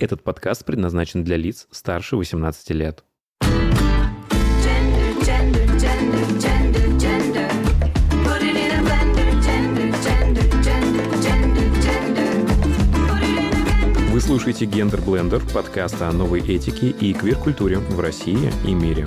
Этот подкаст предназначен для лиц старше 18 лет. Gender, gender, gender. Вы слушаете «Гендер Блендер» — подкаст о новой этике и квир-культуре в России и мире.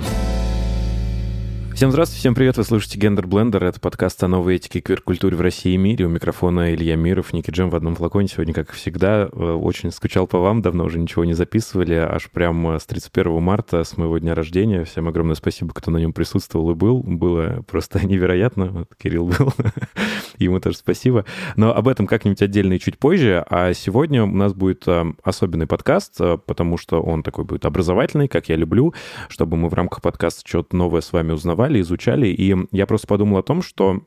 Всем здравствуйте, всем привет, вы слушаете «Гендер Блендер», это подкаст о новой этике квир-культуре в России и мире. У микрофона Илья Миров, Ники Джем в одном флаконе. Сегодня, как всегда, э, очень скучал по вам, давно уже ничего не записывали, аж прям с 31 марта, с моего дня рождения. Всем огромное спасибо, кто на нем присутствовал и был. Было просто невероятно. Вот Кирилл был, ему тоже спасибо. Но об этом как-нибудь отдельно и чуть позже. А сегодня у нас будет э, особенный подкаст, э, потому что он такой будет образовательный, как я люблю, чтобы мы в рамках подкаста что-то новое с вами узнавали, изучали. И я просто подумал о том, что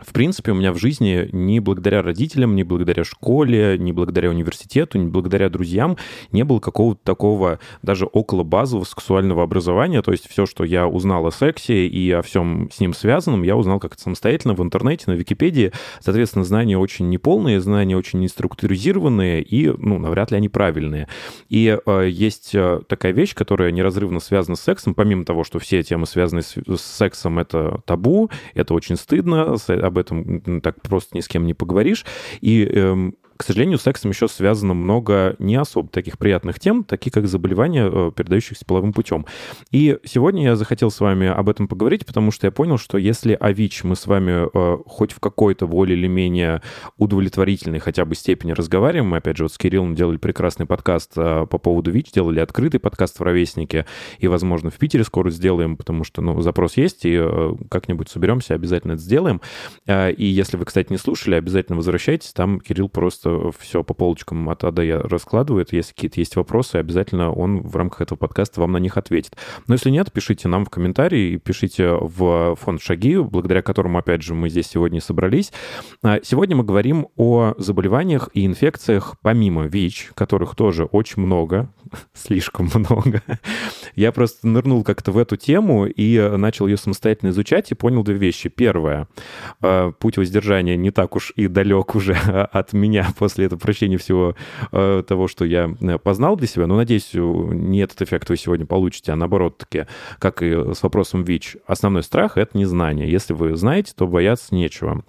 в принципе, у меня в жизни не благодаря родителям, не благодаря школе, не благодаря университету, не благодаря друзьям не было какого-то такого даже около базового сексуального образования. То есть все, что я узнал о сексе и о всем с ним связанном, я узнал как-то самостоятельно в интернете, на Википедии. Соответственно, знания очень неполные, знания очень неструктуризированные и, ну, навряд ли они правильные. И э, есть э, такая вещь, которая неразрывно связана с сексом, помимо того, что все темы, связанные с, с сексом, это табу, это очень стыдно, об этом так просто ни с кем не поговоришь. И эм, к сожалению, с сексом еще связано много не особо таких приятных тем, такие как заболевания, э, передающихся половым путем. И сегодня я захотел с вами об этом поговорить, потому что я понял, что если о ВИЧ мы с вами э, хоть в какой-то более или менее удовлетворительной хотя бы степени разговариваем, мы опять же вот с Кириллом делали прекрасный подкаст э, по поводу ВИЧ, делали открытый подкаст в «Ровеснике», и, возможно, в Питере скоро сделаем, потому что, ну, запрос есть, и как-нибудь соберемся, обязательно это сделаем. И если вы, кстати, не слушали, обязательно возвращайтесь, там Кирилл просто все по полочкам от А до Я раскладывает. Если какие-то есть вопросы, обязательно он в рамках этого подкаста вам на них ответит. Но если нет, пишите нам в комментарии, пишите в фонд «Шаги», благодаря которому, опять же, мы здесь сегодня и собрались. А Сегодня мы говорим о заболеваниях и инфекциях помимо ВИЧ, которых тоже очень много, слишком много. Я просто нырнул как-то в эту тему и начал ее самостоятельно изучать и понял две вещи. Первое, э, путь воздержания не так уж и далек уже от меня после этого прочтения всего э, того, что я э, познал для себя. Но, надеюсь, не этот эффект вы сегодня получите, а наоборот, таки, как и с вопросом ВИЧ, основной страх — это незнание. Если вы знаете, то бояться нечего.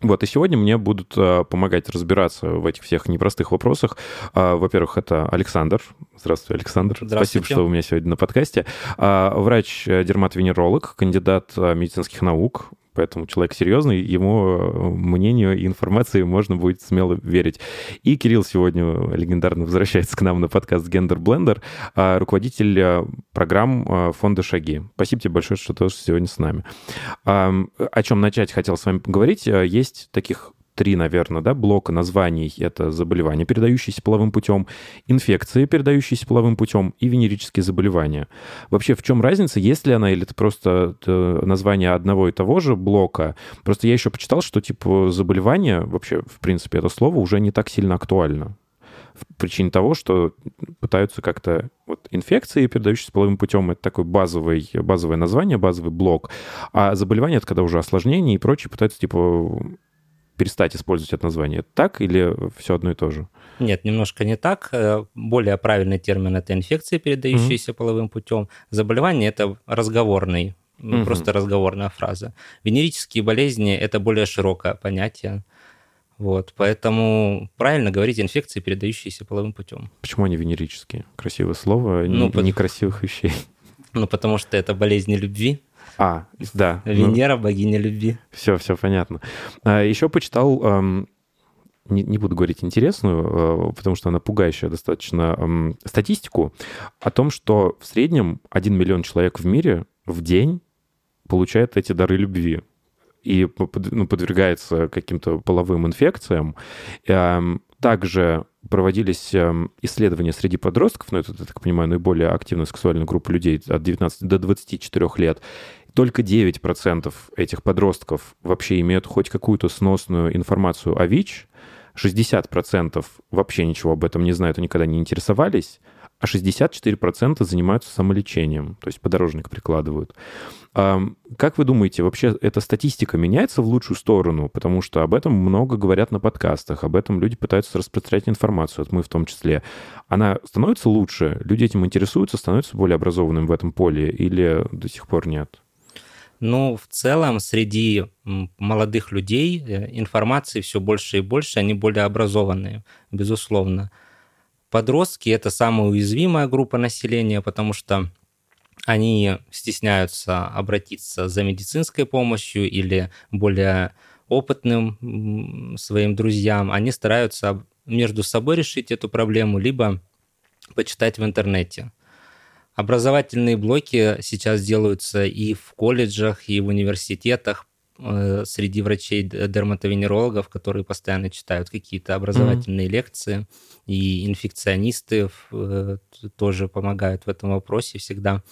Вот, и сегодня мне будут э, помогать разбираться в этих всех непростых вопросах. А, Во-первых, это Александр. Здравствуй, Александр. Здравствуйте. Спасибо, что вы у меня сегодня на подкасте. А, Врач-дерматовенеролог, кандидат э, медицинских наук, поэтому человек серьезный, ему э, мнению и информации можно будет смело верить. И Кирилл сегодня легендарно возвращается к нам на подкаст «Гендер Блендер», а, руководитель э, программ э, фонда «Шаги». Спасибо тебе большое, что тоже сегодня с нами. Ам, О чем начать хотел с вами поговорить. Есть таких три, наверное, да, блока названий. Это заболевания, передающиеся половым путем, инфекции, передающиеся половым путем, и венерические заболевания. Вообще, в чем разница, есть ли она, или это просто э, название одного и того же блока? Просто я еще почитал, что, типа, заболевание, вообще, в принципе, это слово уже не так сильно актуально. В причине того, что пытаются как-то... Вот инфекции, передающиеся половым путем, это такое базовый, базовое название, базовый блок. А заболевание — это когда уже осложнения и прочее пытаются, типа, перестать использовать это название. Так или все одно и то же? Нет, немножко не так. Э, Более правильный термин это инфекции, передающиеся половым путем. Заболевание это разговорный, Мгм. просто разговорная фраза. Венерические болезни это более широкое понятие. Вот, поэтому правильно говорить инфекции, передающиеся половым путем. Почему они венерические? Красивое слово, Ну, не- под- некрасивых вещей. Ну, потому что это болезни любви. А, да. ну, Венера, богиня любви. Все, все понятно. А, Еще почитал, эм, не, не буду говорить интересную, э, потому что она пугающая достаточно, эм, статистику о том, что в среднем 1 миллион человек в мире в день получает эти дары любви и ну, подвергается каким-то половым инфекциям. Эм, Также проводились эм, исследования среди подростков, ну, это, я так понимаю, наиболее активная сексуальная группа людей от 19 до 24 лет. Только 9% этих подростков вообще имеют хоть какую-то сносную информацию о ВИЧ, 60% вообще ничего об этом не знают и никогда не интересовались, а 64% занимаются самолечением, то есть подорожник прикладывают. Как вы думаете, вообще эта статистика меняется в лучшую сторону? Потому что об этом много говорят на подкастах, об этом люди пытаются распространять информацию, вот мы в том числе. Она становится лучше? Люди этим интересуются, становятся более образованным в этом поле или до сих пор нет? Ну, в целом, среди молодых людей э, информации все больше и больше, они более образованные, безусловно. Подростки – это самая уязвимая группа населения, потому что они стесняются обратиться за медицинской помощью или более опытным своим друзьям. Они стараются между собой решить эту проблему, либо почитать в интернете. Образовательные блоки сейчас делаются и в колледжах, и в университетах среди врачей д- дерматовенерологов, которые постоянно читают какие-то образовательные лекции, и инфекционисты э, тоже помогают в этом вопросе всегда.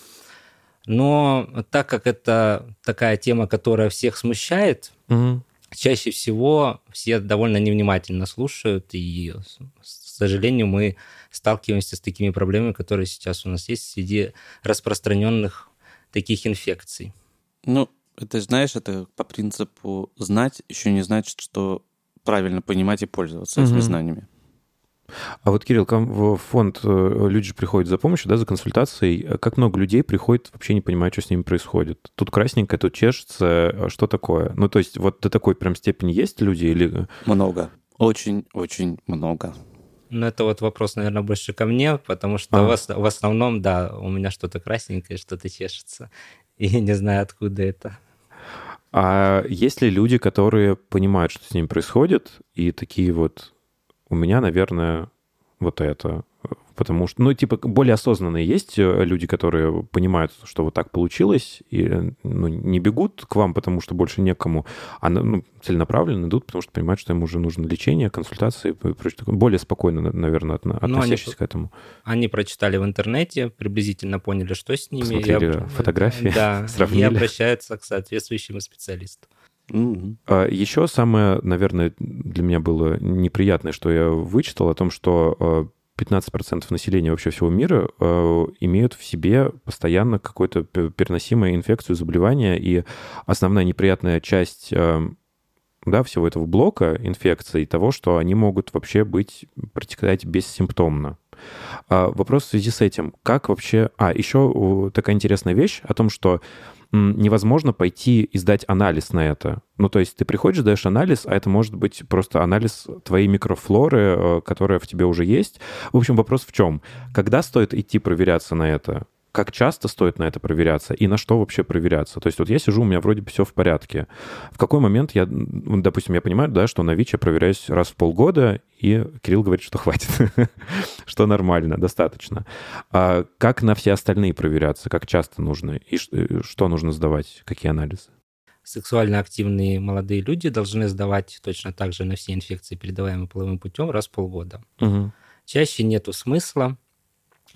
Но так как это такая тема, которая всех смущает, Мгм. чаще всего все довольно невнимательно слушают, и, к сожалению, мы сталкиваемся с такими проблемами, которые сейчас у нас есть среди распространенных таких инфекций. Ну, это, знаешь, это по принципу знать еще не значит, что правильно понимать и пользоваться этими Мгм. знаниями. А вот, Кирилл, в фонд э, люди же приходят за помощью, да, за консультацией. Как много людей приходит, вообще не понимают, что с ними происходит? Тут красненькое, тут чешется. А Что такое? Ну, то есть вот до такой прям степени есть люди или... Много. Очень-очень много. Но это вот вопрос, наверное, больше ко мне, потому что А. в, в основном, да, у меня что-то красненькое, что-то чешется. И не знаю, откуда это. А есть ли люди, которые понимают, что с ними происходит, и такие вот, у меня, наверное, вот это. Потому что, ну, типа, более осознанные есть э, люди, которые понимают, что вот так получилось, и э, ну, не бегут к вам, потому что больше некому, а ну, целенаправленно идут, потому что понимают, что им уже нужно лечение, консультации и прочее. такое. Более спокойно, на- наверное, Ну, они относящиеся по- к этому. Они прочитали в интернете, приблизительно поняли, что с ними. и Посмотрели об- фотографии, да, и сравнили. обращаются к соответствующему специалисту. А Еще самое, наверное, для меня было неприятное, что я вычитал о том, что э, 15% населения вообще всего мира э, имеют в себе постоянно какую-то переносимую инфекцию, заболевание, и основная неприятная часть э, да, всего этого блока инфекций того, что они могут вообще быть, протекать бессимптомно. А вопрос в связи с этим, как вообще... А, еще такая интересная вещь о том, что невозможно пойти и сдать анализ на это. Ну, то есть ты приходишь, даешь анализ, а это может быть просто анализ твоей микрофлоры, э, которая в тебе уже есть. В общем, вопрос в чем? Когда стоит идти проверяться на это? Как часто стоит на это проверяться и на что вообще проверяться? То есть вот я сижу, у меня вроде бы все в порядке. В какой момент я, допустим, я понимаю, да, что на ВИЧ я проверяюсь раз в полгода, и Кирилл говорит, что хватит, что нормально, достаточно. А как на все остальные проверяться? Как часто нужно? И э, что нужно сдавать? Какие анализы? Сексуально активные молодые люди должны сдавать точно так же на все инфекции, передаваемые половым путем, раз в полгода. Мгм. Чаще нету смысла.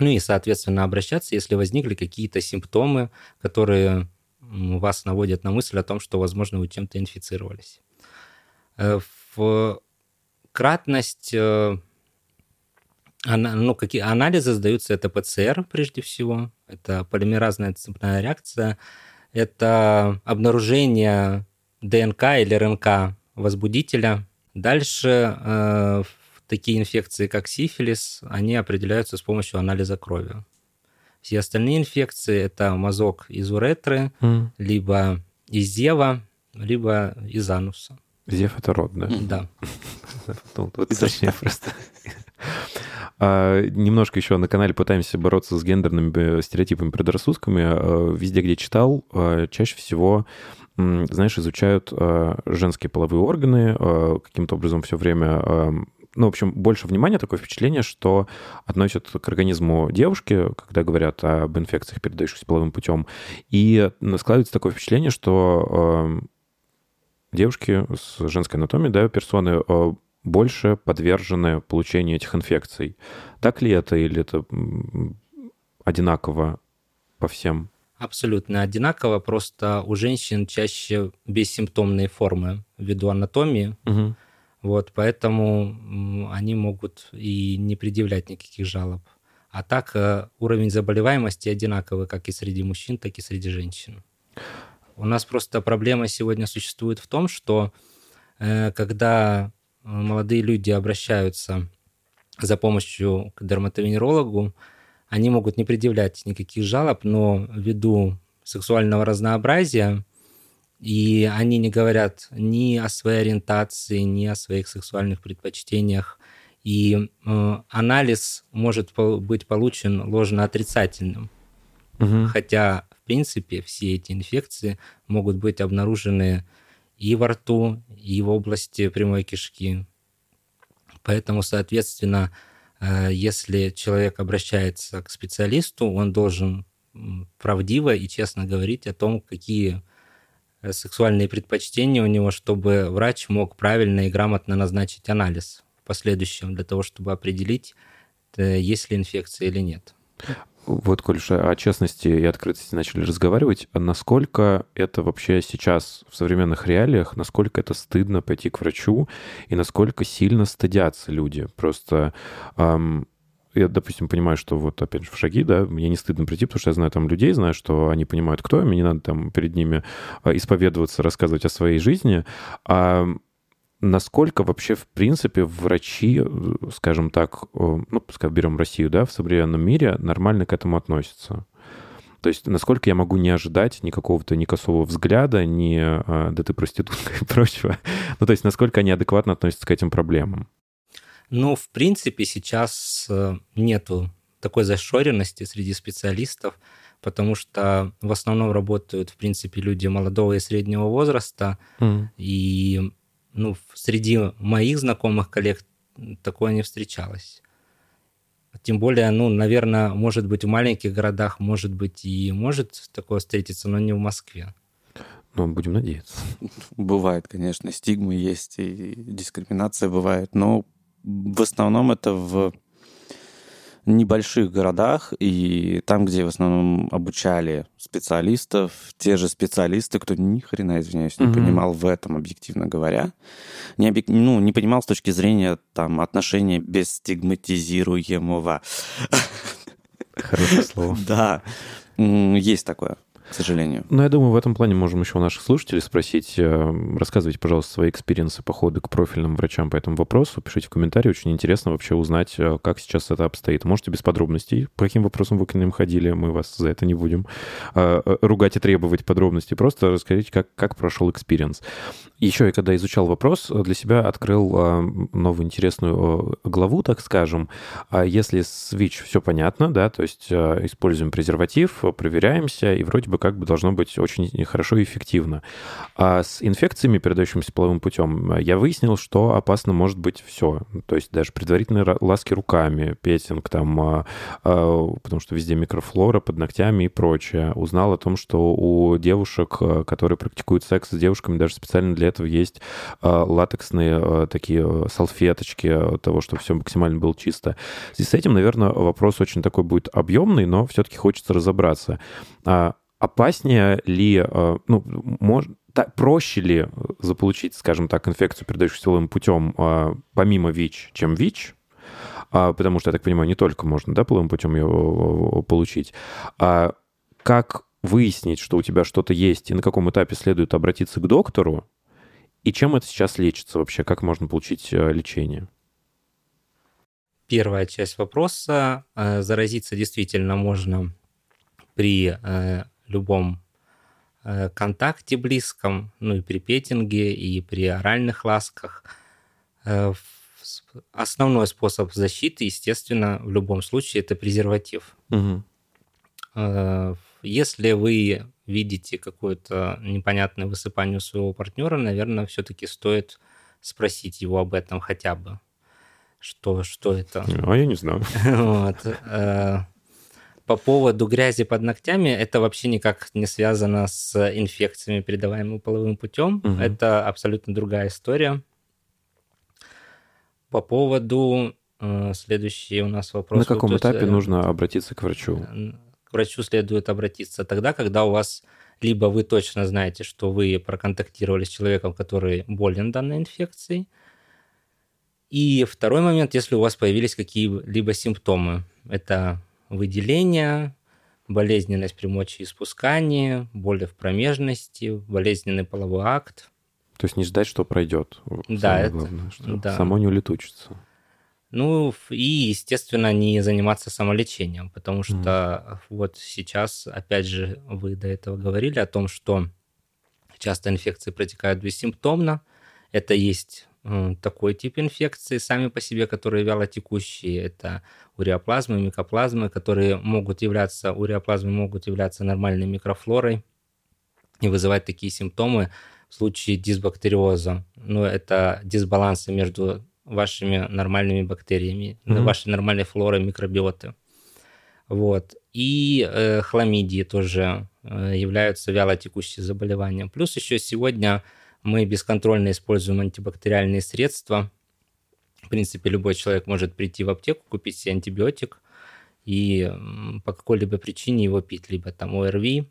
Ну и, соответственно, обращаться, если возникли какие-то симптомы, которые вас наводят на мысль о том, что, возможно, вы чем-то инфицировались. Э, В кратность, э, ну, какие анализы сдаются, это ПЦР прежде всего, это полимеразная цепная реакция, это обнаружение ДНК или РНК возбудителя. Дальше э, такие инфекции, как сифилис, они определяются с помощью анализа крови. Все остальные инфекции – это мазок из уретры, М. либо из зева, либо из ануса. Зев — это рот, да? Да. Ну, вот точнее просто. А, Немножко еще на канале пытаемся бороться с гендерными э, стереотипами, предрассудками. А, Везде, где читал, а, чаще всего, знаешь, изучают женские половые органы, каким-то образом все время ну, в общем, больше внимания, такое впечатление, что относят к организму девушки, когда говорят об инфекциях, передающихся половым путем. И м, складывается такое впечатление, что а, девушки с женской анатомией, да, персоны э, больше подвержены получению этих инфекций. Так ли это или это одинаково по всем? Абсолютно одинаково, просто у женщин чаще бессимптомные формы ввиду анатомии, Мгм. Вот, поэтому они могут и не предъявлять никаких жалоб. А так э, уровень заболеваемости одинаковый как и среди мужчин, так и среди женщин. У нас просто проблема сегодня существует в том, что э, когда э, молодые люди обращаются за помощью к дерматовенерологу, они могут не предъявлять никаких жалоб, но ввиду сексуального разнообразия, и они не говорят ни о своей ориентации, ни о своих сексуальных предпочтениях, и э, анализ может пол- быть получен ложно-отрицательным. Мгм. Хотя, в принципе, все эти инфекции могут быть обнаружены и во рту, и в области прямой кишки. Поэтому, соответственно, э, если человек обращается к специалисту, он должен правдиво и честно говорить о том, какие сексуальные предпочтения у него, чтобы врач мог правильно и грамотно назначить анализ в последующем для того, чтобы определить, э, есть ли инфекция или нет. Вот, коль уж о честности и открытости начали разговаривать, а насколько это вообще сейчас в современных реалиях, насколько это стыдно пойти к врачу и насколько сильно стыдятся люди? Просто ам, я, допустим, понимаю, что вот, опять же, в шаги, да, мне не стыдно прийти, потому что я знаю там людей, знаю, что они понимают, кто я, мне не надо там перед ними а, исповедоваться, рассказывать о своей жизни. А насколько вообще, в принципе, врачи, э, скажем так, э, ну, пускай берем Россию, да, в современном мире нормально к этому относятся? То есть насколько я могу не ожидать ни какого-то ни косого взгляда, ни а, «да ты проститутка» и прочего? Ну, то есть насколько они адекватно относятся к этим проблемам? Ну, в принципе, сейчас э, нету такой зашоренности среди специалистов, потому что в основном работают, в принципе, люди молодого и среднего возраста, и ну, среди моих знакомых коллег такое не встречалось. Тем более, ну, наверное, может быть, в маленьких городах, может быть, и может такое встретиться, но не в Москве. Ну, будем надеяться. Бывает, конечно, стигмы есть, и дискриминация бывает, но в основном это в небольших городах и там, где в основном обучали специалистов, те же специалисты, кто ни хрена, извиняюсь, не Мгм. понимал в этом, объективно говоря, не, объек- ну, не понимал с точки зрения там отношения без стигматизируемого. Хорошее слово. Да, есть такое, к сожалению. Ну, я думаю, в этом плане можем еще у наших слушателей спросить. э, Рассказывайте, пожалуйста, свои experience ы походы к профильным врачам по этому вопросу. Пишите в комментарии. Очень интересно вообще узнать, э, как сейчас это обстоит. Можете без подробностей, по каким вопросам вы к ним ходили. Мы вас за это не будем э, ругать и требовать подробностей. Просто расскажите, как, как прошел experience. Еще я когда изучал вопрос, для себя открыл новую интересную главу, так скажем. А Если с ВИЧ все понятно, да, то есть используем презерватив, проверяемся, и вроде бы как бы должно быть очень хорошо и эффективно. А с инфекциями, передающимися половым путем, э, я выяснил, что опасно может быть все. То есть даже предварительные ласки руками, петинг там, а, а, потому что везде микрофлора под ногтями и прочее. Узнал о том, что у девушек, э, которые практикуют секс с девушками, даже специально для этого есть а, латексные а, такие салфеточки того, чтобы все максимально было чисто. В с этим, наверное, вопрос очень такой будет объемный, но все-таки хочется разобраться. А опаснее ли, а, ну, мож- та- проще ли заполучить, скажем так, инфекцию, передающуюся силовым путем, а, помимо ВИЧ, чем ВИЧ? А, потому что, я так понимаю, не только можно, да, половым путем ее э, получить. А как выяснить, что у тебя что-то есть, и на каком этапе следует обратиться к доктору, и чем это сейчас лечится вообще? Как можно получить э, лечение? Первая часть вопроса. Э, Заразиться действительно можно при э, любом э, контакте близком, ну и при петинге, и при оральных ласках. Э, Основной способ защиты, естественно, в любом случае, это презерватив. Э, Если вы видите какое-то непонятное высыпание у своего партнера, наверное, все-таки стоит спросить его об этом хотя бы. Что, что это? А я не знаю. Вот. Э, По поводу грязи под ногтями, это вообще никак не связано с инфекциями, передаваемыми половым путем. Мгм. Это абсолютно другая история. По поводу э, следующий у нас вопрос. На каком Вот, этапе э, нужно обратиться к врачу? к врачу следует обратиться тогда, когда у вас либо вы точно знаете, что вы проконтактировали с человеком, который болен данной инфекцией, и второй момент, если у вас появились какие-либо симптомы. Это выделение, болезненность при мочеиспускании, боли в промежности, болезненный половой акт. То есть не ждать, что пройдет. Да, это- главное, что да. само не улетучится. Ну и, естественно, не заниматься самолечением, потому что вот сейчас, опять же, вы до этого говорили о том, что часто инфекции протекают бессимптомно. Это есть такой тип инфекции сами по себе, которые вялотекущие. Это уреоплазмы, микоплазмы, которые могут являться, уреоплазмы могут являться нормальной микрофлорой и вызывать такие симптомы в случае дисбактериоза. Ну, это дисбалансы между вашими нормальными бактериями, Мгм. вашей нормальной флорой микробиоты. Вот. И э, хламидии тоже э, являются вялотекущие заболевания. Плюс еще сегодня мы бесконтрольно используем антибактериальные средства. В принципе, любой человек может прийти в аптеку, купить себе антибиотик и по какой-либо причине его пить. Либо там ОРВИ,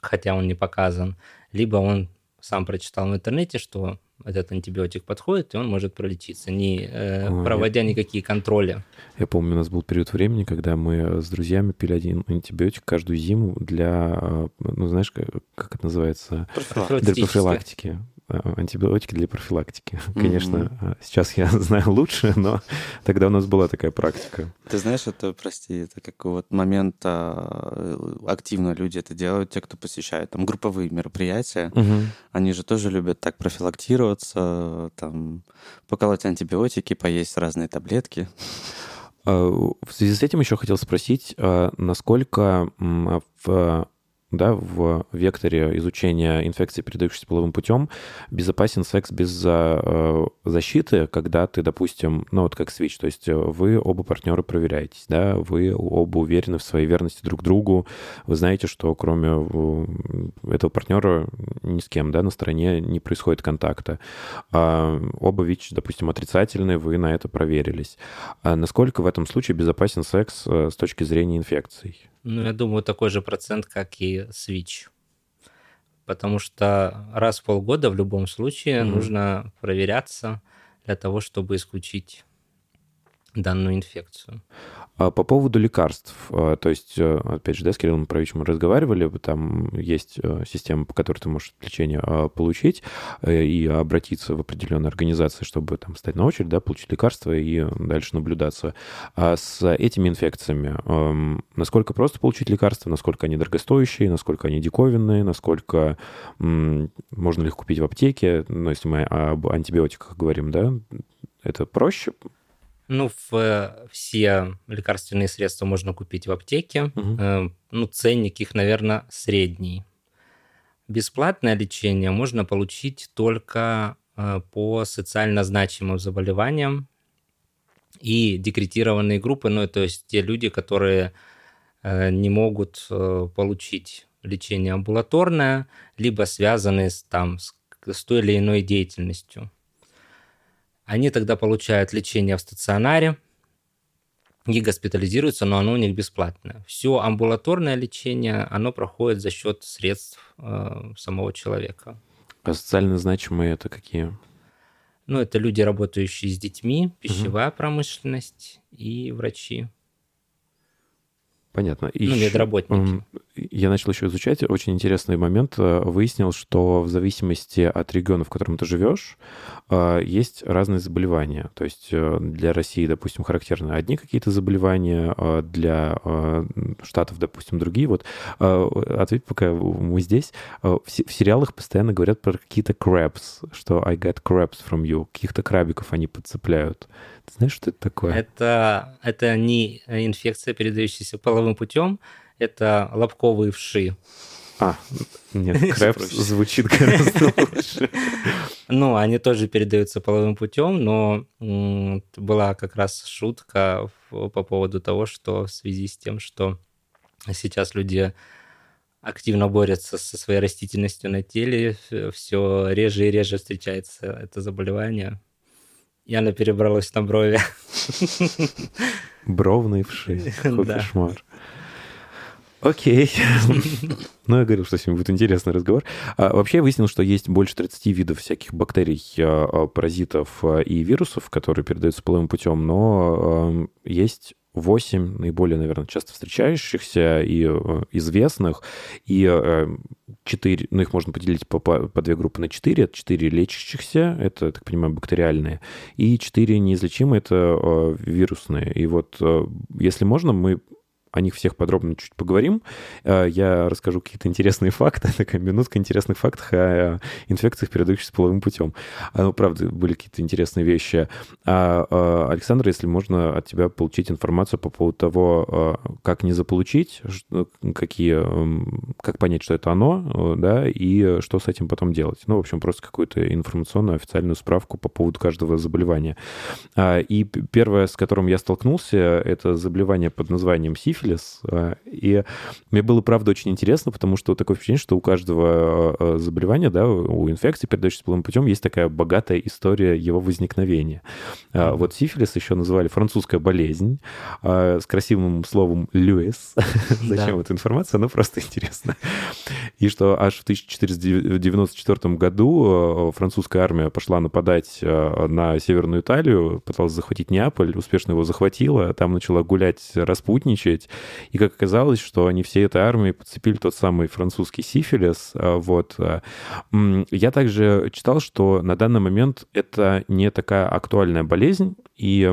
хотя он не показан, либо он сам прочитал в интернете, что этот антибиотик подходит, и он может пролечиться, не э, проводя никакие контроли. Я помню, у нас был период времени, когда мы с друзьями пили один антибиотик каждую зиму для, э, ну, знаешь, как, как это называется? Для профилактики. Э, Антибиотики для профилактики. Конечно, э, сейчас я знаю лучше, но тогда у нас была такая практика. Ты знаешь, это, прости, это как вот момент а, активно люди это делают, те, кто посещает там групповые мероприятия, они же тоже любят так профилактироваться, там поколоть антибиотики, поесть разные таблетки. А, В связи с этим еще хотел спросить, а, насколько м, в да, в векторе изучения инфекции, передающейся половым путем, безопасен секс без э, защиты, когда ты, допустим, ну вот как свич, то есть э, вы оба партнера проверяетесь, да, вы оба уверены в своей верности друг другу, вы знаете, что кроме э, этого партнера ни с кем, да, на стороне не происходит контакта. А, Оба ВИЧ, допустим, отрицательные, вы на это проверились. А насколько в этом случае безопасен секс с точки зрения инфекций? Ну, я думаю, такой же процент, как и Switch. Потому что раз в полгода в любом случае Мгм. нужно проверяться для того, чтобы исключить данную инфекцию. А По поводу лекарств, э, то есть, э, опять же, да, с Кириллом Правичем мы разговаривали, там есть э, система, по которой ты можешь лечение э, получить и обратиться в определенные организации, чтобы там стать на очередь, да, получить лекарства и дальше наблюдаться. А с этими инфекциями, эм, насколько просто получить лекарства, насколько они дорогостоящие, насколько они диковинные, насколько можно ли их купить в аптеке, ну, если мы об антибиотиках говорим, да, это проще? Ну, в, э, все лекарственные средства можно купить в аптеке. Э, Ну, ценник их, наверное, средний. Бесплатное лечение можно получить только э, по социально значимым заболеваниям и декретированные группы, ну, то есть те люди, которые не могут получить лечение амбулаторное, либо связанные с, там, с, с той или иной деятельностью. Они тогда получают лечение в стационаре и госпитализируются, но оно у них бесплатное. Все амбулаторное лечение, оно проходит за счет средств э, самого человека. А социально значимые это какие? Ну, это люди, работающие с детьми, пищевая промышленность и врачи. Понятно. И Ну, ещё, медработники. Я начал еще изучать очень интересный момент. Э, Выяснил, что в зависимости от региона, в котором ты живешь, э, есть разные заболевания. То есть э, для России, допустим, характерны одни какие-то заболевания, для Штатов, допустим, другие. Вот ответь, пока мы здесь. В се- в сериалах постоянно говорят про какие-то crabs, что I got crabs from you. Каких-то крабиков они подцепляют. Ты знаешь, что это такое? Это, это не инфекция, передающаяся половым путем, это лобковые вши. А, нет, проще. звучит гораздо лучше. Ну, они тоже передаются половым путем, но была как раз шутка по поводу того, что в связи с тем, что сейчас люди активно борются со своей растительностью на теле, все реже и реже встречается это заболевание. И она перебралась на брови. Бровные вши. Какой Да. Окей. Ну, я говорил, что сегодня будет интересный разговор. А, вообще я выяснил, что есть больше 30 видов всяких бактерий, а, а, паразитов а, и вирусов, которые передаются половым путем, но а, есть восемь наиболее, наверное, часто встречающихся и э, известных, и э, четыре, ну, их можно поделить по, по, по две группы на четыре. Это четыре лечащихся, это, так понимаю, бактериальные, и четыре неизлечимые, это э, вирусные. И вот, э, если можно, мы о них всех подробно чуть поговорим. Э, Я расскажу какие-то интересные факты, такая минутка интересных фактов о инфекциях, передающихся половым путем. А, Ну, правда, были какие-то интересные вещи. А, а, Александр, если можно от тебя получить информацию по поводу того, как не заполучить, ш- какие, м, как понять, что это оно, э, да, и что с этим потом делать. Ну, в общем, просто какую-то информационную официальную справку по поводу каждого заболевания. А, И первое, с которым я столкнулся, это заболевание под названием сифилис. А, И мне было, правда, очень интересно, потому что такое впечатление, что у каждого э, заболевания, да, у инфекции, передающейся половым путем, есть такая богатая история его возникновения. А, Вот сифилис еще называли французская болезнь а, с красивым словом «люэс». Зачем эта информация? Она просто интересна. И что аж в 1494 году французская армия пошла нападать на Северную Италию, пыталась захватить Неаполь, успешно его захватила, там начала гулять, распутничать, и как оказалось, что они всей этой армией подцепили тот самый французский сифилис. а, Вот. а. Я также читал, что на данный момент это не такая актуальная болезнь, и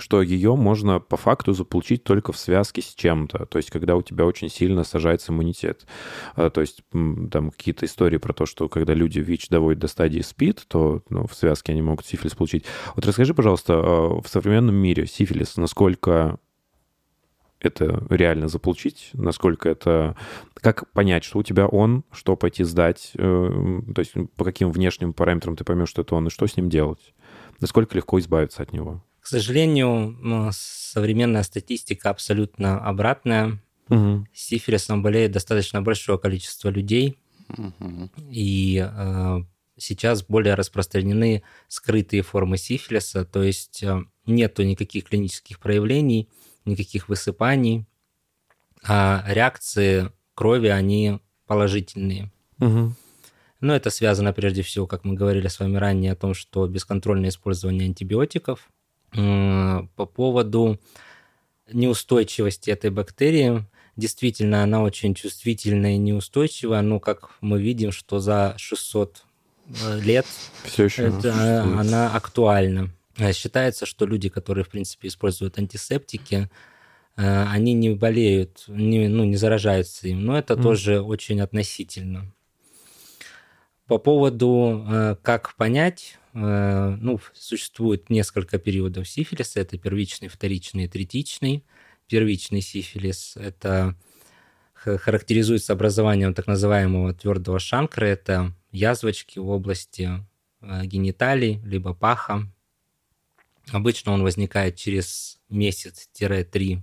что ее можно по факту заполучить только в связке с чем-то, то есть когда у тебя очень сильно сажается иммунитет. А, То есть там какие-то истории про то, что когда люди ВИЧ доводят до стадии СПИД, то ну, в связке они могут сифилис получить. Вот расскажи, пожалуйста, в современном мире сифилис, насколько это реально заполучить, насколько это... Как понять, что у тебя он, что пойти сдать, э, то есть по каким внешним параметрам ты поймешь, что это он, и что с ним делать? Насколько легко избавиться от него? К сожалению, современная статистика абсолютно обратная. Мгм. Сифилисом болеет достаточно большое количество людей, Мгм. и э, сейчас более распространены скрытые формы сифилиса, то есть э, нету никаких клинических проявлений, никаких высыпаний, а реакции крови, они положительные. Мгм. Но это связано прежде всего, как мы говорили с вами ранее, о том, что бесконтрольное использование антибиотиков. По поводу неустойчивости этой бактерии, действительно, она очень чувствительная и неустойчивая, но как мы видим, что за 600 э, лет Все еще это, э, она актуальна. Э, Считается, что люди, которые, в принципе, используют антисептики, э, они не болеют, не, ну, не заражаются им, но это Мгм. тоже очень относительно. По поводу, э, как понять, ну, существует несколько периодов сифилиса. Это первичный, вторичный и третичный. Первичный сифилис – это характеризуется образованием так называемого твердого шанкра. Это язвочки в области гениталий, либо паха. Обычно он возникает через месяц-три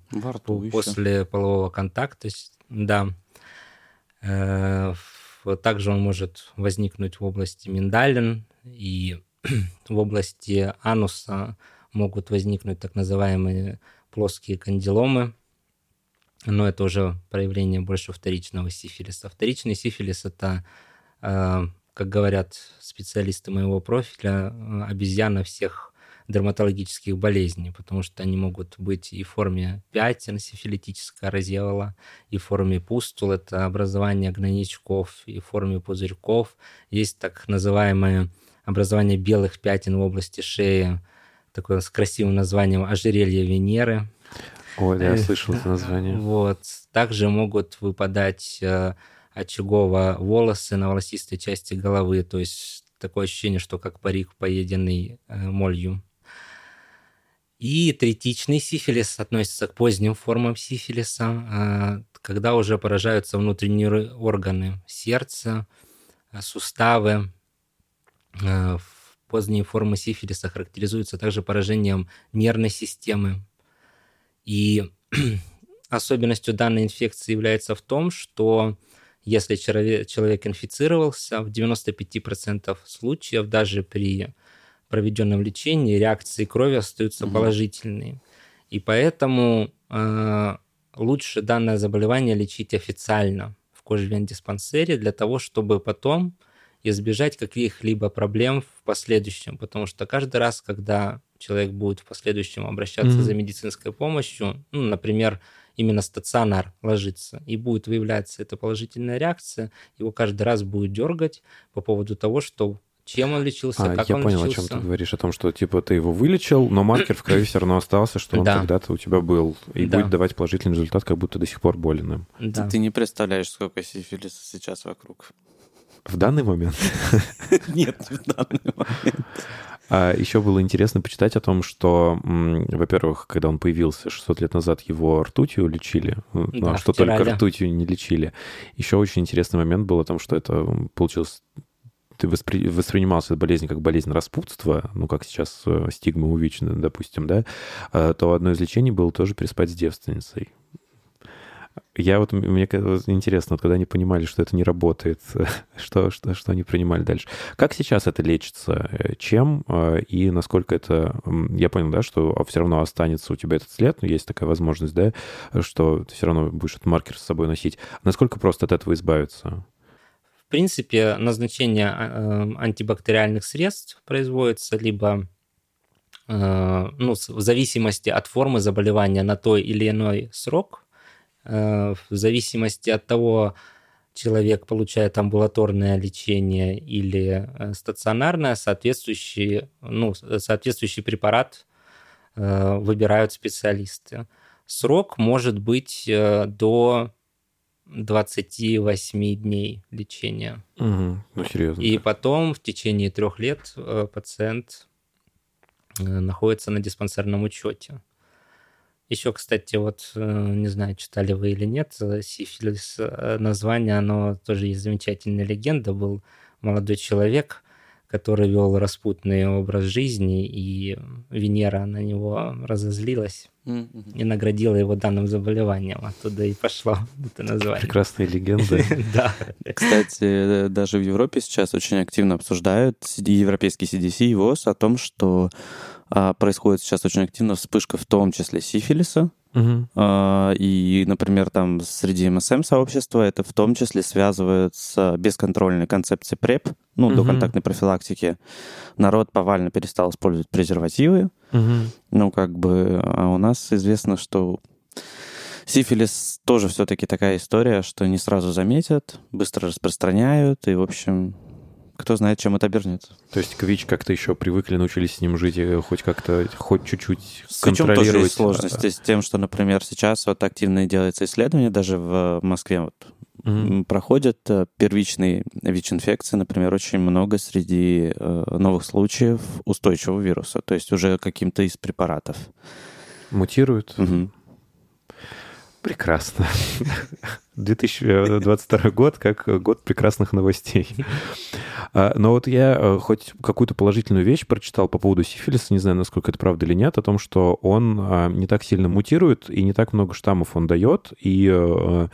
после полового контакта, да. Э, Также он может возникнуть в области миндалин и в области ануса могут возникнуть так называемые плоские кандиломы, но это уже проявление больше вторичного сифилиса. Вторичный сифилис – это, э, как говорят специалисты моего профиля, э, обезьяна всех дерматологических болезней, потому что они могут быть и в форме пятен, сифилитическая разъела, и в форме пустул, это образование гнойничков, и в форме пузырьков. Есть так называемое образование белых пятен в области шеи, такое с красивым названием ожерелье Венеры. Ой, да, я Э, слышал это название. Вот. Также могут выпадать э, очагово волосы на волосистой части головы, то есть такое ощущение, что как парик, поеденный э, молью. И третичный сифилис относится к поздним формам сифилиса, э, когда уже поражаются внутренние ор- органы сердца, э, суставы. В- Поздние формы сифилиса характеризуются также поражением нервной системы. И особенностью данной инфекции является в том, что если человек инфицировался, в 95% случаев даже при проведенном лечении реакции крови остаются Мгм. положительные. И поэтому э, лучше данное заболевание лечить официально в кожевен-диспансере для того, чтобы потом избежать каких-либо проблем в последующем. Потому что каждый раз, когда человек будет в последующем обращаться Мгм. за медицинской помощью, ну, например, именно стационар ложится, и будет выявляться эта положительная реакция, его каждый раз будет дергать по поводу того, что чем он лечился, А, как я он понял, лечился. о чем ты говоришь, о том, что типа ты его вылечил, но маркер в крови все равно остался, что он Да. когда-то у тебя был, и Да. будет давать положительный результат, как будто до сих пор болен им. Да. Ты, ты не представляешь, сколько сифилиса сейчас вокруг. В данный момент. Нет, не в данный момент. А еще было интересно почитать о том, что, во-первых, когда он появился 600 лет назад, его ртутью лечили, ну, Да, а что только втирали. ртутью не лечили. Еще очень интересный момент был о том, что это получилось ты воспри... воспринимался болезнь как болезнь распутства, ну, как сейчас э, стигма у ВИЧ, допустим, да, э, то одно из лечений было тоже переспать с девственницей. Я вот, мне интересно, вот когда они понимали, что это не работает, что, что, что они принимали дальше. Как сейчас это лечится? Э, Чем и насколько это... Я понял, да, что все равно останется у тебя этот след, но есть такая возможность, да, что ты все равно будешь этот маркер с собой носить. Насколько просто от этого избавиться? В принципе, назначение а, э, антибактериальных средств производится либо э, ну, в зависимости от формы заболевания на той или иной срок, э, в зависимости от того, человек получает амбулаторное лечение или э, стационарное, соответствующий, ну, соответствующий препарат выбирают специалисты. Срок может быть до 28 дней лечения. Мгм. Ну, серьезно. И потом в течение трех лет э, пациент э, находится на диспансерном учете. Еще, кстати, вот, э, не знаю, читали вы или нет, сифилис, название, оно тоже есть замечательная легенда. Был молодой человек, который вел распутный образ жизни, и Венера на него разозлилась мгм. и наградила его данным заболеванием. Оттуда и пошло это название. Прекрасная легенда. Да. Кстати, э, даже в Европе сейчас очень активно обсуждают европейский CDC и ВОЗ о том, что происходит сейчас очень активно вспышка в том числе сифилиса. А, И, например, там среди МСМ-сообщества это в том числе связывают с бесконтрольной концепцией ПрЕП, ну, Мгм. доконтактной профилактики. Народ повально перестал использовать презервативы. Мгм. Ну, как бы, а у нас известно, что сифилис тоже все-таки такая история, что не сразу заметят, быстро распространяют, и, в общем, кто знает, чем это обернется. То есть к ВИЧ как-то еще привыкли, научились с ним жить, и хоть как-то, хоть чуть-чуть С чем тоже контролировать. есть сложности с тем, что, например, сейчас вот активно делается исследование, даже в Москве вот м, проходят э, первичные ВИЧ-инфекции, например, очень много среди э, новых случаев устойчивого вируса, то есть уже каким-то из препаратов. Мутируют. Мгм. Прекрасно. 2022 год как год прекрасных новостей. А, Но вот я э, хоть какую-то положительную вещь прочитал по поводу сифилиса, не знаю, насколько это правда или нет, о том, что он а, не так сильно мутирует и не так много штаммов он дает, и, э,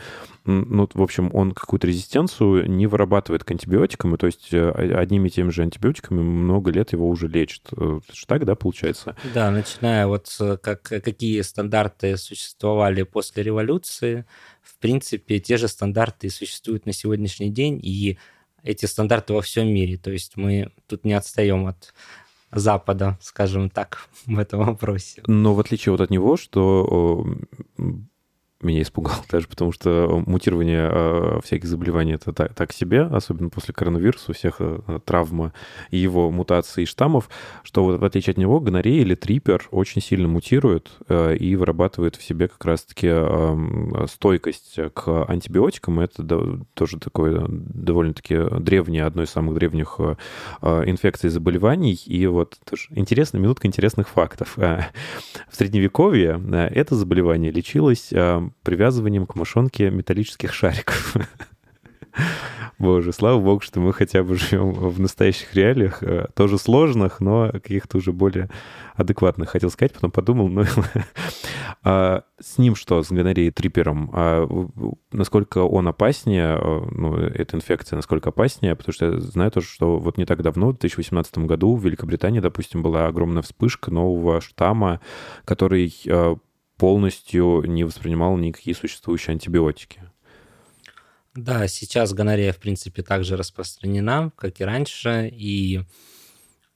м, ну, в общем, он какую-то резистенцию не вырабатывает к антибиотикам, и то есть э, одними и теми же антибиотиками много лет его уже лечат. Э, Так, да, получается? Да, начиная вот э, как, какие стандарты существовали после революции, в принципе, те же стандарты существуют на сегодняшний день, и эти стандарты во всем мире. То есть мы тут не отстаем от Запада, скажем так, в этом вопросе. Но в отличие вот от него, что меня испугал даже, потому что мутирование э, всяких заболеваний это так, так себе, особенно после коронавируса, у всех э, травма и его мутации и штаммов, что вот в отличие от него гонорея или трипер очень сильно мутирует э, и вырабатывает в себе как раз-таки э, стойкость к антибиотикам. Это да- тоже такое довольно-таки древнее, одно из самых древних э, э, инфекций и заболеваний. И вот тоже интересно, минутка интересных фактов. Э, В Средневековье э, это заболевание лечилось э, привязыванием к мошонке металлических шариков. Боже, слава богу, что мы хотя бы живем в настоящих реалиях, э, тоже сложных, но каких-то уже более адекватных, хотел сказать, потом подумал, ну, а с ним что, с гонореей трипером, а насколько он опаснее, э, ну, эта инфекция, насколько опаснее, потому что я знаю тоже, что вот не так давно, в 2018 году в Великобритании, допустим, была огромная вспышка нового штамма, который э, полностью не воспринимал никакие существующие антибиотики. Да, сейчас гонорея, в принципе, также распространена, как и раньше, и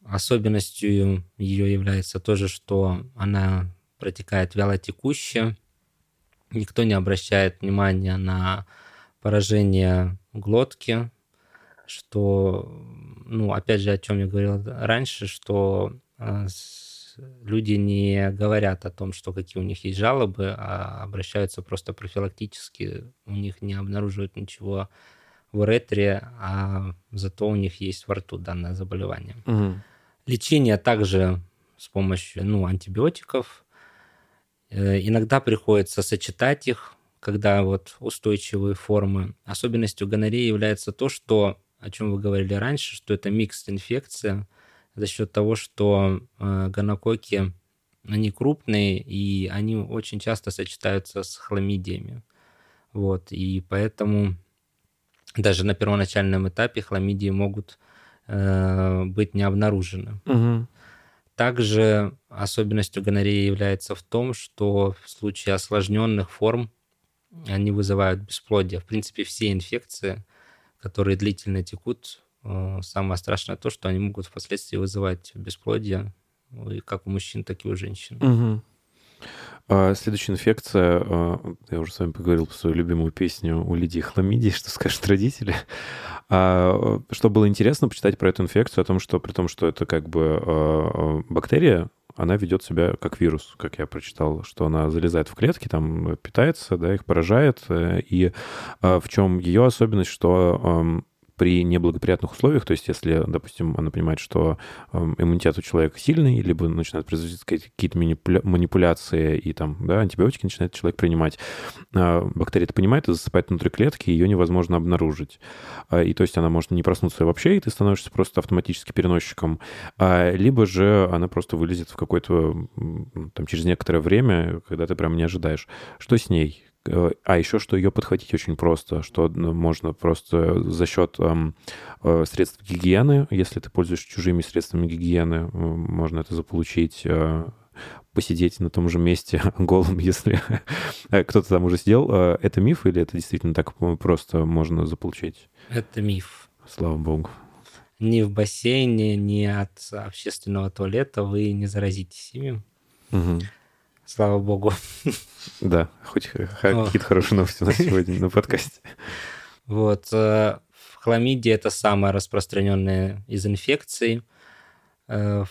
особенностью ее является тоже, что она протекает вялотекуще. Никто не обращает внимания на поражение глотки, что, ну, опять же, о чем я говорил раньше, что э, люди не говорят о том, что какие у них есть жалобы, а обращаются просто профилактически. У них не обнаруживают ничего в уретре, а зато у них есть во рту данное заболевание. Мгм. Лечение также с помощью ну, антибиотиков. Э, Иногда приходится сочетать их, когда вот устойчивые формы. Особенностью гонореи является то, что, о чем вы говорили раньше, что это микс-инфекция за счет того, что э, гонококи, они крупные, и они очень часто сочетаются с хламидиями. Вот, и поэтому даже на первоначальном этапе хламидии могут э, быть не обнаружены. Мгм. Также особенностью гонореи является в том, что в случае осложненных форм они вызывают бесплодие. В принципе, все инфекции, которые длительно текут, самое страшное то, что они могут впоследствии вызывать бесплодие, ну, и как у мужчин, так и у женщин. Мгм. А, Следующая инфекция, а, я уже с вами поговорил про свою любимую песню у Лидии Хламидии, что скажут родители. А, Что было интересно почитать про эту инфекцию, о том, что при том, что это как бы а, бактерия, она ведет себя как вирус, как я прочитал, что она залезает в клетки, там питается, да, их поражает. э, И а, в чем ее особенность, что при неблагоприятных условиях, то есть если, допустим, она понимает, что эм, иммунитет у человека сильный, либо начинают производить какие- какие-то манипуля- манипуляции, и там, да, антибиотики начинает человек принимать. А, Бактерия это понимает и засыпает внутри клетки, ее невозможно обнаружить. А, И то есть она может не проснуться вообще, и ты становишься просто автоматически переносчиком. А, Либо же она просто вылезет в какое-то, м, там, через некоторое время, когда ты прям не ожидаешь. Что с ней? Э, А еще что ее подхватить очень просто, что ну, можно просто за счет эм, э, средств гигиены, если ты пользуешься чужими средствами гигиены, можно это заполучить, э, посидеть на том же месте голым, если кто-то там уже сидел. Это миф или это действительно так просто можно заполучить? Это миф. Слава богу. Ни в бассейне, ни от общественного туалета вы не заразитесь ими. Мгм. Слава богу. Да, хоть какие-то хорошие новости у нас сегодня на подкасте. Вот. э, Хламидия – это самая распространенная из инфекций. Э,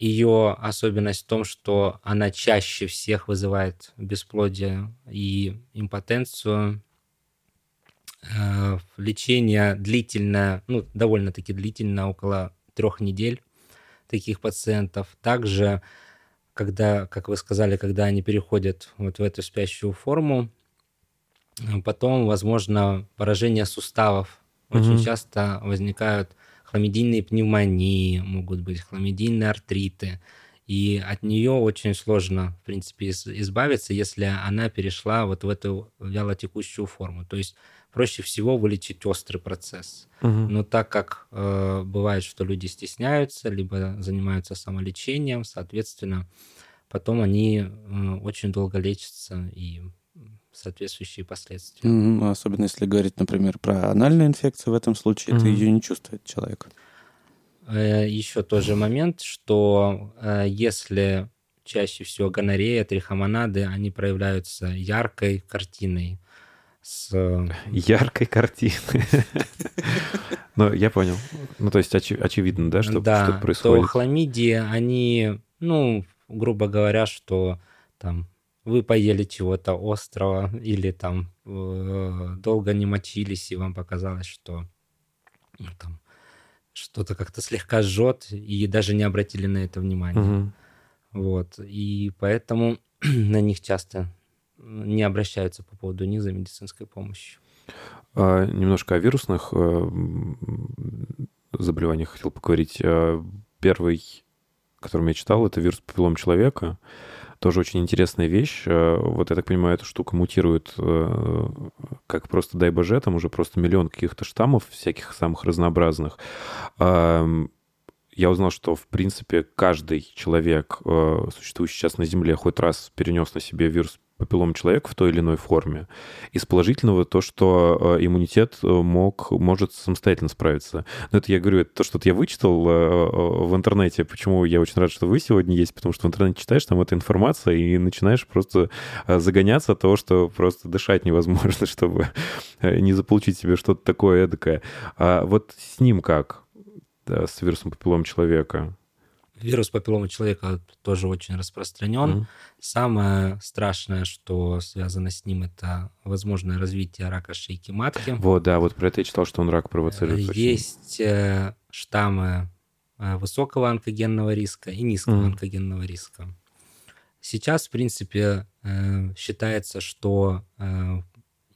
Ее особенность в том, что она чаще всех вызывает бесплодие и импотенцию. Э, Лечение длительное, ну, довольно-таки длительное, около трех недель таких пациентов. Также, когда, как вы сказали, когда они переходят вот в эту спящую форму, э, потом, возможно, поражение суставов. Очень Мгм. часто возникают хламидийные пневмонии, могут быть хламидийные артриты. И от нее очень сложно, в принципе, из- избавиться, если она перешла вот в эту вялотекущую форму. То есть проще всего вылечить острый процесс. Мгм. Но так как э, бывает, что люди стесняются, либо занимаются самолечением, соответственно, потом они э, очень долго лечатся и соответствующие последствия. Ну, Особенно если говорить, например, про анальную инфекцию, в этом случае это Мгм. ее не чувствует человек. Э, Еще тоже момент, что э, если чаще всего гонорея, трихомонады, они проявляются яркой картиной с э, Яркой картины. Ну, я понял. Ну, то есть очевидно, да, что да, что-то то происходит. хламидии, они, ну, грубо говоря, что там вы поели чего-то острого или там э, долго не мочились, и вам показалось, что ну, там что-то как-то слегка жжет, и даже не обратили на это внимание. Мгм. Вот. И поэтому на них часто не обращаются по поводу них за медицинской помощью. А, Немножко о вирусных э, заболеваниях хотел поговорить. А, Первый, которым я читал, это вирус папиллом человека. Тоже очень интересная вещь. А, Вот я так понимаю, эта штука мутирует э, как просто дай боже, там уже просто миллион каких-то штаммов всяких самых разнообразных. Я узнал, что, в принципе, каждый человек, э, существующий сейчас на Земле, хоть раз перенес на себе вирус папиллом человека в той или иной форме. Из положительного то, что э, иммунитет э, мог, может самостоятельно справиться. Но это я говорю, это то, что я вычитал э, в интернете. Почему я очень рад, что вы сегодня есть, потому что в интернете читаешь, там эта информация, и начинаешь просто загоняться от того, что просто дышать невозможно, чтобы не заполучить себе что-то такое эдакое. А вот с ним как? Да, с вирусом папиллом человека? Вирус папиллома человека тоже очень распространен. Мгм. Самое страшное, что связано с ним, это возможное развитие рака шейки матки. Вот, да, вот про это я читал, что он рак провоцирует. очень. Есть э, штаммы э, высокого онкогенного риска и низкого Мгм. онкогенного риска. Сейчас, в принципе, э, считается, что э,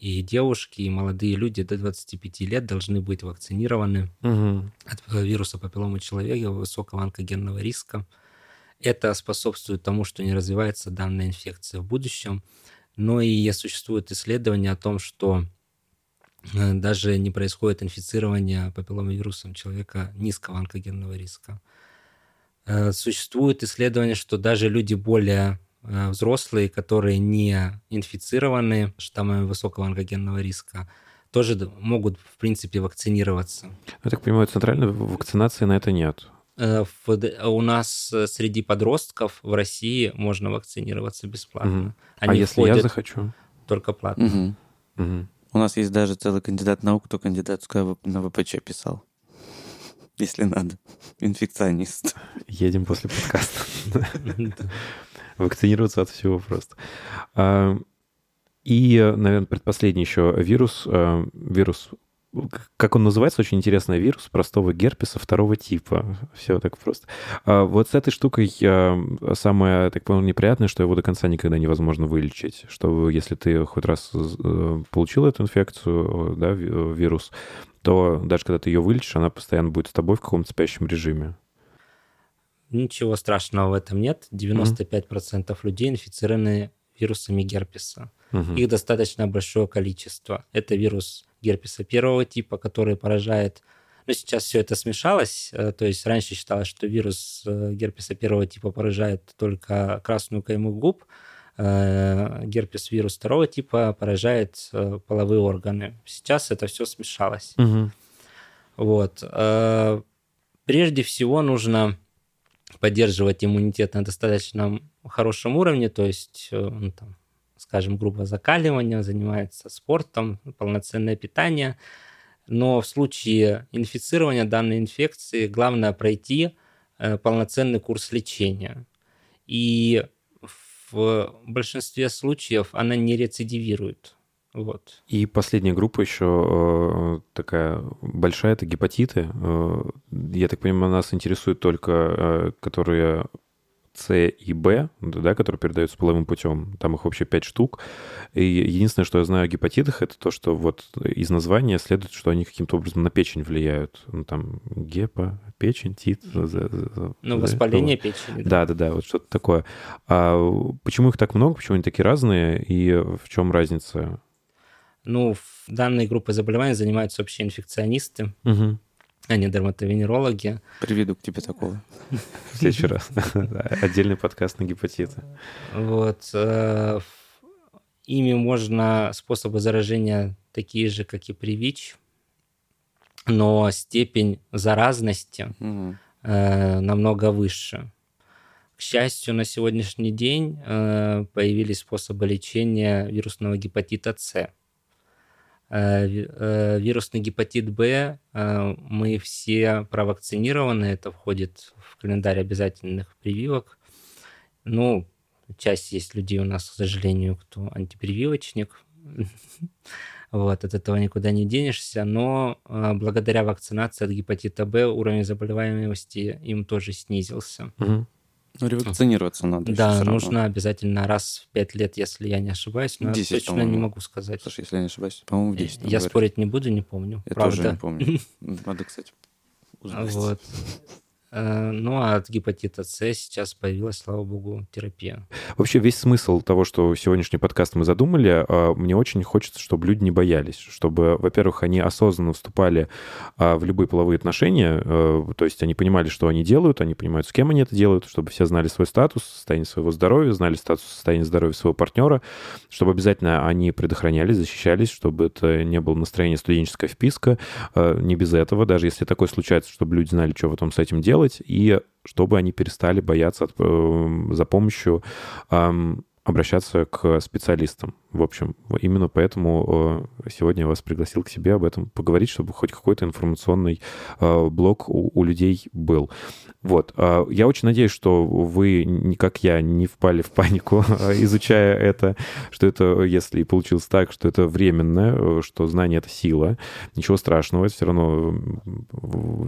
и девушки, и молодые люди до 25 лет должны быть вакцинированы Мгм. от вируса папилломы человека высокого онкогенного риска. Это способствует тому, что не развивается данная инфекция в будущем. Но и существуют исследования о том, что э, даже не происходит инфицирование папилломовирусом человека низкого онкогенного риска. Э, Существует исследование, что даже люди более взрослые, которые не инфицированы штаммами высокого онкогенного риска, тоже могут, в принципе, вакцинироваться. Я так понимаю, центральной вакцинации на это нет. Э, У нас э, среди подростков в России можно вакцинироваться бесплатно. А Они если я захочу? только платно. Мгм. Мгм. У нас есть даже целый кандидат наук, кто кандидатскую на ВПЧ писал. Если надо. Инфекционист. Едем после подкаста. Вакцинироваться от всего просто. И, наверное, предпоследний еще вирус. Вирус, как он называется, очень интересный вирус простого герпеса второго типа. Все так просто. А Вот с этой штукой самое, так понял, неприятное, что его до конца никогда невозможно вылечить. Что если ты хоть раз э, получил эту инфекцию, да, ви- вирус, то даже когда ты ее вылечишь, она постоянно будет с тобой в каком-то спящем режиме. Ничего страшного в этом нет. 95% людей инфицированы вирусами герпеса. Мгм. Их достаточно большое количество. Это вирус герпеса первого типа, который поражает... Ну, сейчас все это смешалось. э, То есть раньше считалось, что вирус э, герпеса первого типа поражает только красную кайму губ. Э, Герпес вирус второго типа поражает половые органы. Сейчас это все смешалось. Мгм. Вот. Прежде всего нужно поддерживать иммунитет на достаточно хорошем уровне, то есть, э, ну, там, скажем, грубо закаливание, занимается спортом, полноценное питание. Но в случае инфицирования данной инфекции главное пройти э, полноценный курс лечения. И в большинстве случаев она не рецидивирует. Вот. И последняя группа еще э, такая большая, это гепатиты. Э, Я так понимаю, нас интересуют только э, которые С и Б, да, которые передаются половым путем. Там их вообще пять штук. И единственное, что я знаю о гепатитах, это то, что вот из названия следует, что они каким-то образом на печень влияют. Ну, там гепа, печень, тит. Ну, воспаление печени. Да, да, да, вот что-то такое. А почему их так много, почему они такие разные, и в чем разница? Ну, в данной группой заболеваний занимаются вообще инфекционисты, Мгм. а не дерматовенерологи. Приведу к тебе такого. В следующий раз. Отдельный подкаст на гепатиты. Вот. э, Ими можно способы заражения такие же, как и при ВИЧ, но степень заразности э, намного выше. К счастью, на сегодняшний день э, появились способы лечения вирусного гепатита С. Э, э, Вирусный гепатит Б э, мы все провакцинированы, это входит в календарь обязательных прививок. Ну, часть есть людей у нас, к сожалению, кто антипрививочник. Вот, от этого никуда не денешься, но благодаря вакцинации от гепатита Б уровень заболеваемости им тоже снизился. Мгм. Ну, ревакцинироваться надо. да, нужно обязательно раз в пять лет, если я не ошибаюсь, но я 10, точно не могу сказать. Слушай, если я не ошибаюсь, по-моему, в 10. там я спорить не буду, не помню. Я правда. тоже не помню. Надо, кстати, узнать. Вот. Э, Ну, а от гепатита С сейчас появилась, слава богу, терапия. Вообще весь смысл того, что сегодняшний подкаст мы задумали, а, мне очень хочется, чтобы люди не боялись, чтобы, во-первых, они осознанно вступали а, в любые половые отношения, э, то есть они понимали, что они делают, они понимают, с кем они это делают, чтобы все знали свой статус, состояние своего здоровья, знали статус состояния здоровья своего партнера, чтобы обязательно они предохранялись, защищались, чтобы это не было настроение студенческая вписка, э, не без этого, даже если такое случается, чтобы люди знали, что потом с этим делать, и чтобы они перестали бояться э, за помощью обращаться к специалистам. В общем, именно поэтому э, сегодня я вас пригласил к себе об этом поговорить, чтобы хоть какой-то информационный э, блок у, людей был. Вот. А, Я очень надеюсь, что вы, как я, не впали в панику, изучая это, что это, если получилось так, что это временно, э, что знание — это сила. Ничего страшного, это все равно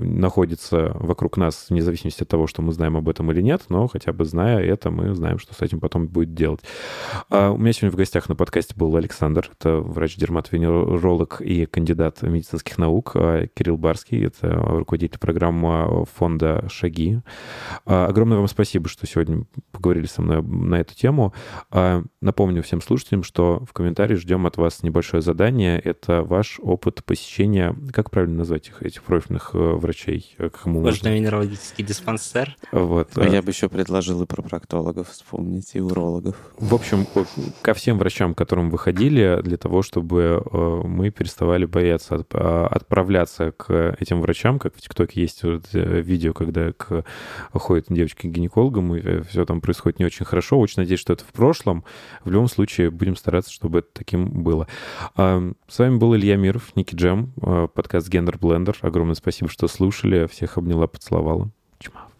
находится вокруг нас, вне зависимости от того, что мы знаем об этом или нет, но хотя бы зная это, мы знаем, что с этим потом будет делать. А, У меня сегодня в гостях на подкасте был Александр, это врач-дерматовенеролог и кандидат медицинских наук, а Кирилл Барский, это руководитель программы фонда «Шаги». А, Огромное вам спасибо, что сегодня поговорили со мной на эту тему. А, Напомню всем слушателям, что в комментарии ждем от вас небольшое задание. Это ваш опыт посещения, как правильно назвать их, этих профильных э, врачей? Э, Кому можно? Кожно-венерологический диспансер. Вот. А э, я бы еще предложил и про проктологов вспомнить, и урологов. В общем, ко всем врачам, к которым вы ходили, для того, чтобы э, мы переставали бояться а, отправляться к этим врачам, как в ТикТоке есть вот э, видео, когда к, ходят девочки к гинекологам, и все там происходит не очень хорошо. Очень надеюсь, что это в прошлом. В любом случае, будем стараться, чтобы это таким было. С вами был Илья Миров, Ники Джем, э, подкаст «Гендер Блендер». Огромное спасибо, что слушали. Всех обняла, поцеловала. Чмау.